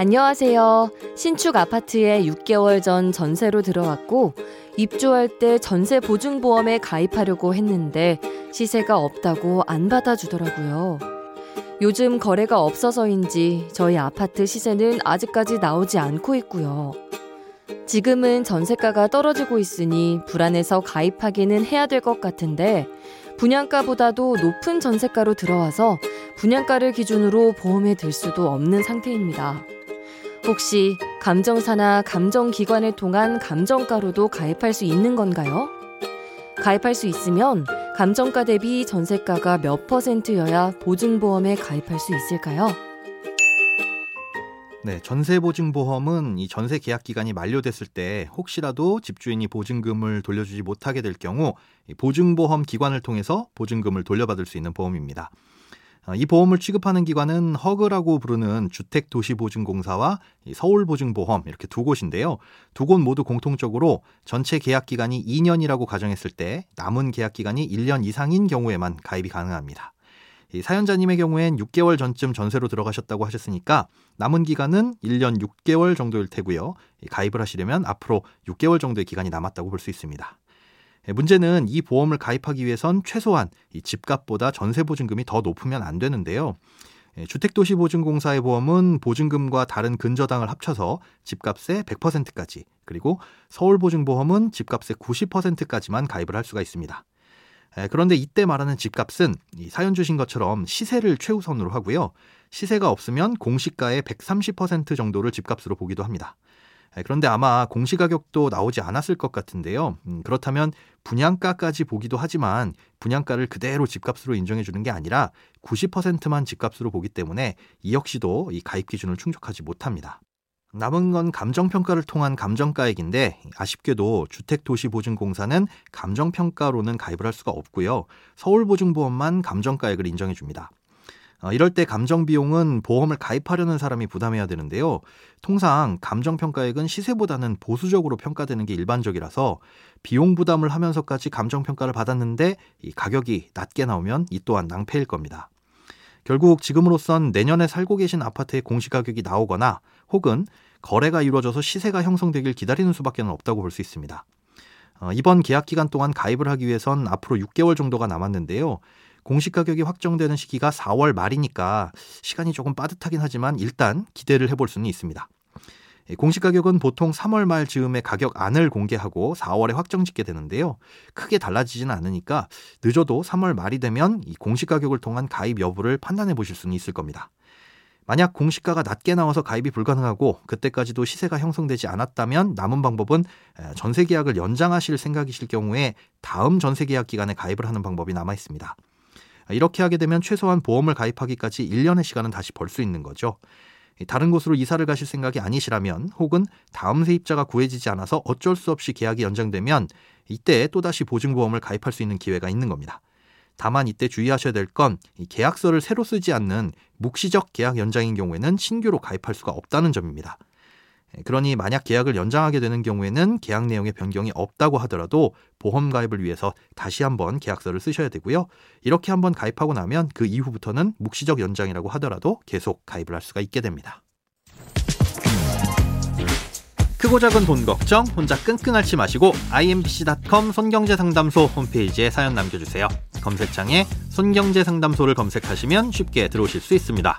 안녕하세요. 신축 아파트에 6개월 전 전세로 들어왔고 입주할 때 전세 보증보험에 가입하려고 했는데 시세가 없다고 안 받아주더라고요. 요즘 거래가 없어서인지 저희 아파트 시세는 아직까지 나오지 않고 있고요. 지금은 전세가가 떨어지고 있으니 불안해서 가입하기는 해야 될 것 같은데 분양가보다도 높은 전세가로 들어와서 분양가를 기준으로 보험에 들 수도 없는 상태입니다. 혹시 감정사나 감정기관을 통한 감정가로도 가입할 수 있는 건가요? 가입할 수 있으면 감정가 대비 전세가가 몇 퍼센트여야 보증보험에 가입할 수 있을까요? 네, 전세 보증 보험은 이 전세 계약 기간이 만료됐을 때 혹시라도 집주인이 보증금을 돌려주지 못하게 될 경우 보증보험 기관을 통해서 보증금을 돌려받을 수 있는 보험입니다. 어, 이 보험을 취급하는 기관은 허그라고 부르는 주택도시보증공사와 서울보증보험 이렇게 두 곳인데요. 두 곳 모두 공통적으로 전체 계약 기간이 2년이라고 가정했을 때 남은 계약 기간이 1년 이상인 경우에만 가입이 가능합니다. 사연자님의 경우엔 6개월 전쯤 전세로 들어가셨다고 하셨으니까 남은 기간은 1년 6개월 정도일 테고요. 가입을 하시려면 앞으로 6개월 정도의 기간이 남았다고 볼 수 있습니다. 예, 문제는 이 보험을 가입하기 위해선 최소한 이 집값보다 전세 보증금이 더 높으면 안 되는데요. 예, 주택도시보증공사의 보험은 보증금과 다른 근저당을 합쳐서 집값의 100%까지 그리고 서울보증보험은 집값의 90%까지만 가입을 할 수가 있습니다. 예, 그런데 이때 말하는 집값은 사연 주신 것처럼 시세를 최우선으로 하고요. 시세가 없으면 공시가의 130% 정도를 집값으로 보기도 합니다. 네, 그런데 아마 공시 가격도 나오지 않았을 것 같은데요. 음, 그렇다면 분양가까지 보기도 하지만 분양가를 그대로 집값으로 인정해 주는 게 아니라 90%만 집값으로 보기 때문에 이 역시도 이 가입 기준을 충족하지 못합니다. 남은 건 감정평가를 통한 감정가액인데 아쉽게도 주택도시보증공사는 감정평가로는 가입을 할 수가 없고요. 서울보증보험만 감정가액을 인정해 줍니다. 어, 이럴 때 감정 비용은 보험을 가입하려는 사람이 부담해야 되는데요. 통상 감정 평가액은 시세보다는 보수적으로 평가되는 게 일반적이라서 비용 부담을 하면서까지 감정 평가를 받았는데 이 가격이 낮게 나오면 이 또한 낭패일 겁니다. 결국 지금으로선 내년에 살고 계신 아파트의 공시가격이 나오거나 혹은 거래가 이루어져서 시세가 형성되길 기다리는 수밖에 없다고 볼 수 있습니다. 어, 이번 계약 기간 동안 가입을 하기 위해선 앞으로 6개월 정도가 남았는데요. 공시 가격이 확정되는 시기가 4월 말이니까 시간이 조금 빠듯하긴 하지만 일단 기대를 해볼 수는 있습니다. 예, 공시 가격은 보통 3월 말 즈음에 가격 안을 공개하고 4월에 확정 짓게 되는데요. 크게 달라지지는 않으니까 늦어도 3월 말이 되면 이 공시 가격을 통한 가입 여부를 판단해 보실 수는 있을 겁니다. 만약 공시가가 낮게 나와서 가입이 불가능하고 그때까지도 시세가 형성되지 않았다면 남은 방법은 전세 계약을 연장하실 생각이실 경우에 다음 전세 계약 기간에 가입을 하는 방법이 남아 있습니다. 이렇게 하게 되면 최소한 보험을 가입하기까지 1년의 시간은 다시 벌 수 있는 거죠. 다른 곳으로 이사를 가실 생각이 아니시라면 혹은 다음 세입자가 구해지지 않아서 어쩔 수 없이 계약이 연장되면 이때 또다시 보증보험을 가입할 수 있는 기회가 있는 겁니다. 다만 이때 주의하셔야 될 건 계약서를 새로 쓰지 않는 묵시적 계약 연장인 경우에는 신규로 가입할 수가 없다는 점입니다. 예, 그러니 만약 계약을 연장하게 되는 경우에는 계약 내용의 변경이 없다고 하더라도 보험 가입을 위해서 다시 한번 계약서를 쓰셔야 되고요. 이렇게 한번 가입하고 나면 그 이후부터는 묵시적 연장이라고 하더라도 계속 가입을 할 수가 있게 됩니다. 크고 작은 돈 걱정 혼자 끙끙 앓지 마시고 imbc.com 손경제상담소 홈페이지에 사연 남겨주세요. 검색창에 손경제상담소를 검색하시면 쉽게 들어오실 수 있습니다.